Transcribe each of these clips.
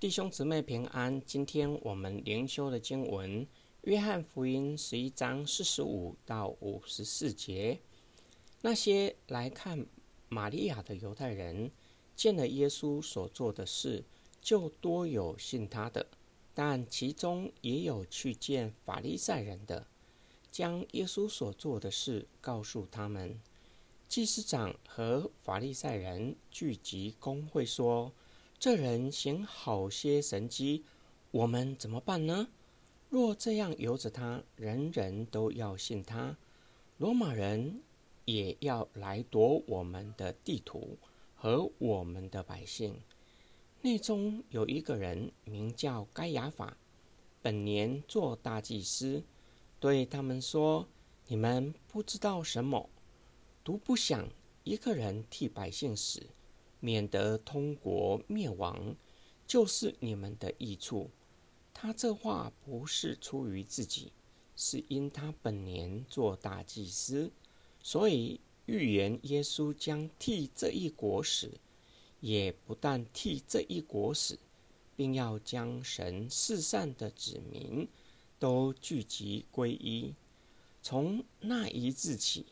弟兄姊妹平安。今天我们灵修的经文《约翰福音》十一章四十五到五十四节。那些来看玛利亚的犹太人，见了耶稣所做的事，就多有信他的；但其中也有去见法利赛人的，将耶稣所做的事告诉他们。祭司长和法利赛人聚集公会说。这人行好些神迹，我们怎么办呢？若这样由着他，人人都要信他，罗马人也要来夺我们的地图和我们的百姓。内中有一个人名叫该亚法，本年做大祭司，对他们说：“你们不知道什么，独不想一个人替百姓死。”免得通国灭亡，就是你们的益处。他这话不是出于自己，是因他本年做大祭司，所以预言耶稣将替这一国死，也不但替这一国死，并要将神世上的子民都聚集归一。从那一日起，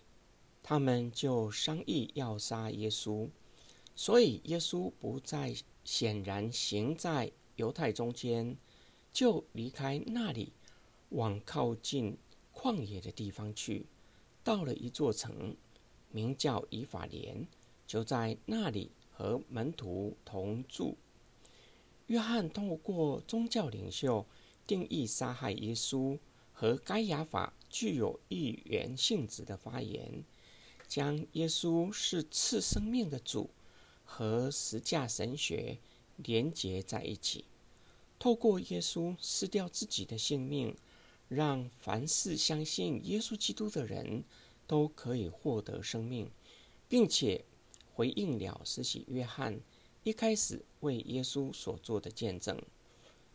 他们就商议要杀耶稣。所以，耶稣不再显然行在犹太中间，就离开那里，往靠近旷野的地方去。到了一座城，名叫以法莲，就在那里和门徒同住。约翰通过宗教领袖定义杀害耶稣和该亚法具有预言性质的发言，将耶稣是赐生命的主。和十架神学连结在一起，透过耶稣失掉自己的性命，让凡是相信耶稣基督的人都可以获得生命，并且回应了施洗约翰一开始为耶稣所做的见证：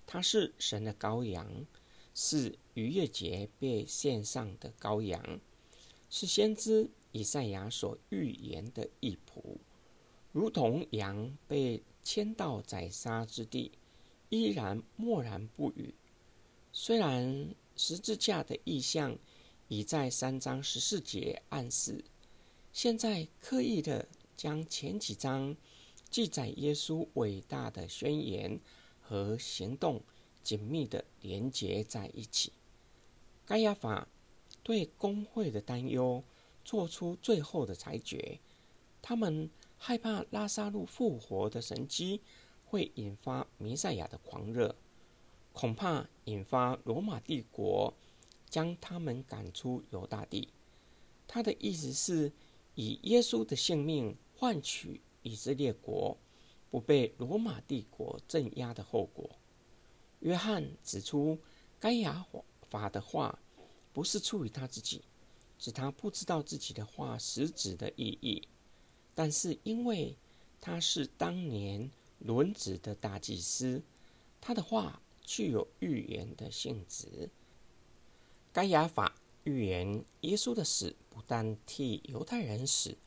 他是神的羔羊，是逾越节被献上的羔羊，是先知以赛亚所预言的义仆。如同羊被牵到宰杀之地，依然默然不语。虽然十字架的意象已在三章十四节暗示，现在刻意的将前几章记载耶稣伟大的宣言和行动紧密的连结在一起。盖亚法对工会的担忧做出最后的裁决，他们。害怕拉萨路复活的神迹会引发弥赛亚的狂热，恐怕引发罗马帝国将他们赶出犹大地。他的意思是以耶稣的性命换取以色列国不被罗马帝国镇压的后果。约翰指出，该亚法的话不是出于他自己，是他不知道自己的话实质的意义。但是，因为他是当年轮子的大祭司，他的话具有预言的性质。该亚法预言耶稣的死不但替犹太人死，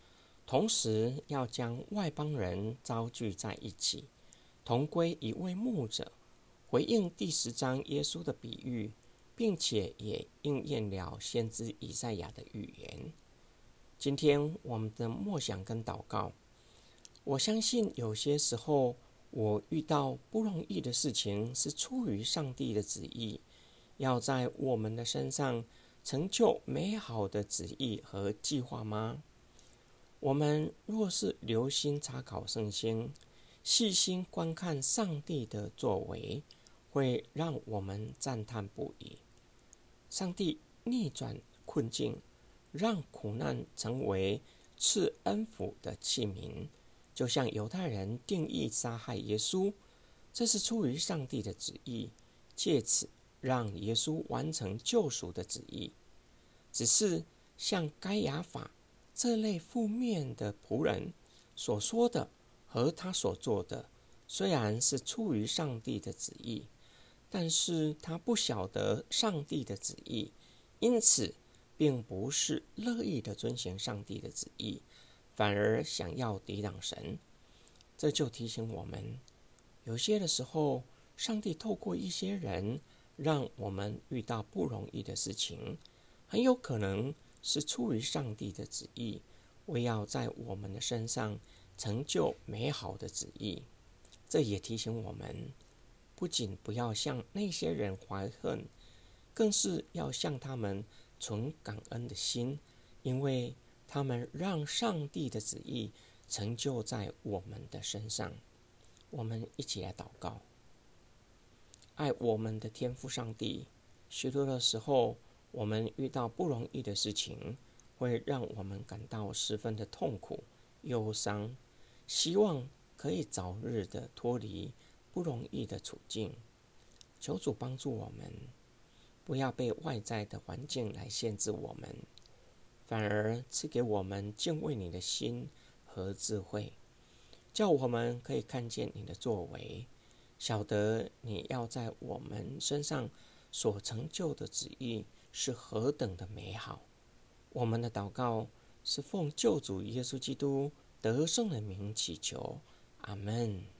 同时要将外邦人招聚在一起，同归一位牧者，回应第十章耶稣的比喻，并且也应验了先知以赛亚的预言。今天我们的默想跟祷告，我相信有些时候我遇到不容易的事情，是出于上帝的旨意，要在我们的身上成就美好的旨意和计划吗？我们若是留心查考圣经，细心观看上帝的作为，会让我们赞叹不已。上帝逆转困境。让苦难成为赐恩福的器皿，就像犹太人定义杀害耶稣，这是出于上帝的旨意，借此让耶稣完成救赎的旨意。只是像该亚法这类负面的仆人所说的和他所做的，虽然是出于上帝的旨意，但是他不晓得上帝的旨意，因此。并不是乐意的遵循上帝的旨意，反而想要抵挡神。这就提醒我们，有些的时候，上帝透过一些人，让我们遇到不容易的事情，很有可能是出于上帝的旨意，为要在我们的身上成就美好的旨意。这也提醒我们，不仅不要向那些人怀恨，更是要向他们存感恩的心，因为他们让上帝的旨意成就在我们的身上。我们一起来祷告。爱我们的天赋，上帝。许多的时候，我们遇到不容易的事情，会让我们感到十分的痛苦、忧伤。希望可以早日的脱离不容易的处境。求主帮助我们，不要被外在的环境来限制我们，反而赐给我们敬畏你的心和智慧，叫我们可以看见你的作为。晓得你要在我们身上所成就的旨意是何等的美好。我们的祷告是奉救主耶稣基督得胜的名祈求，阿门。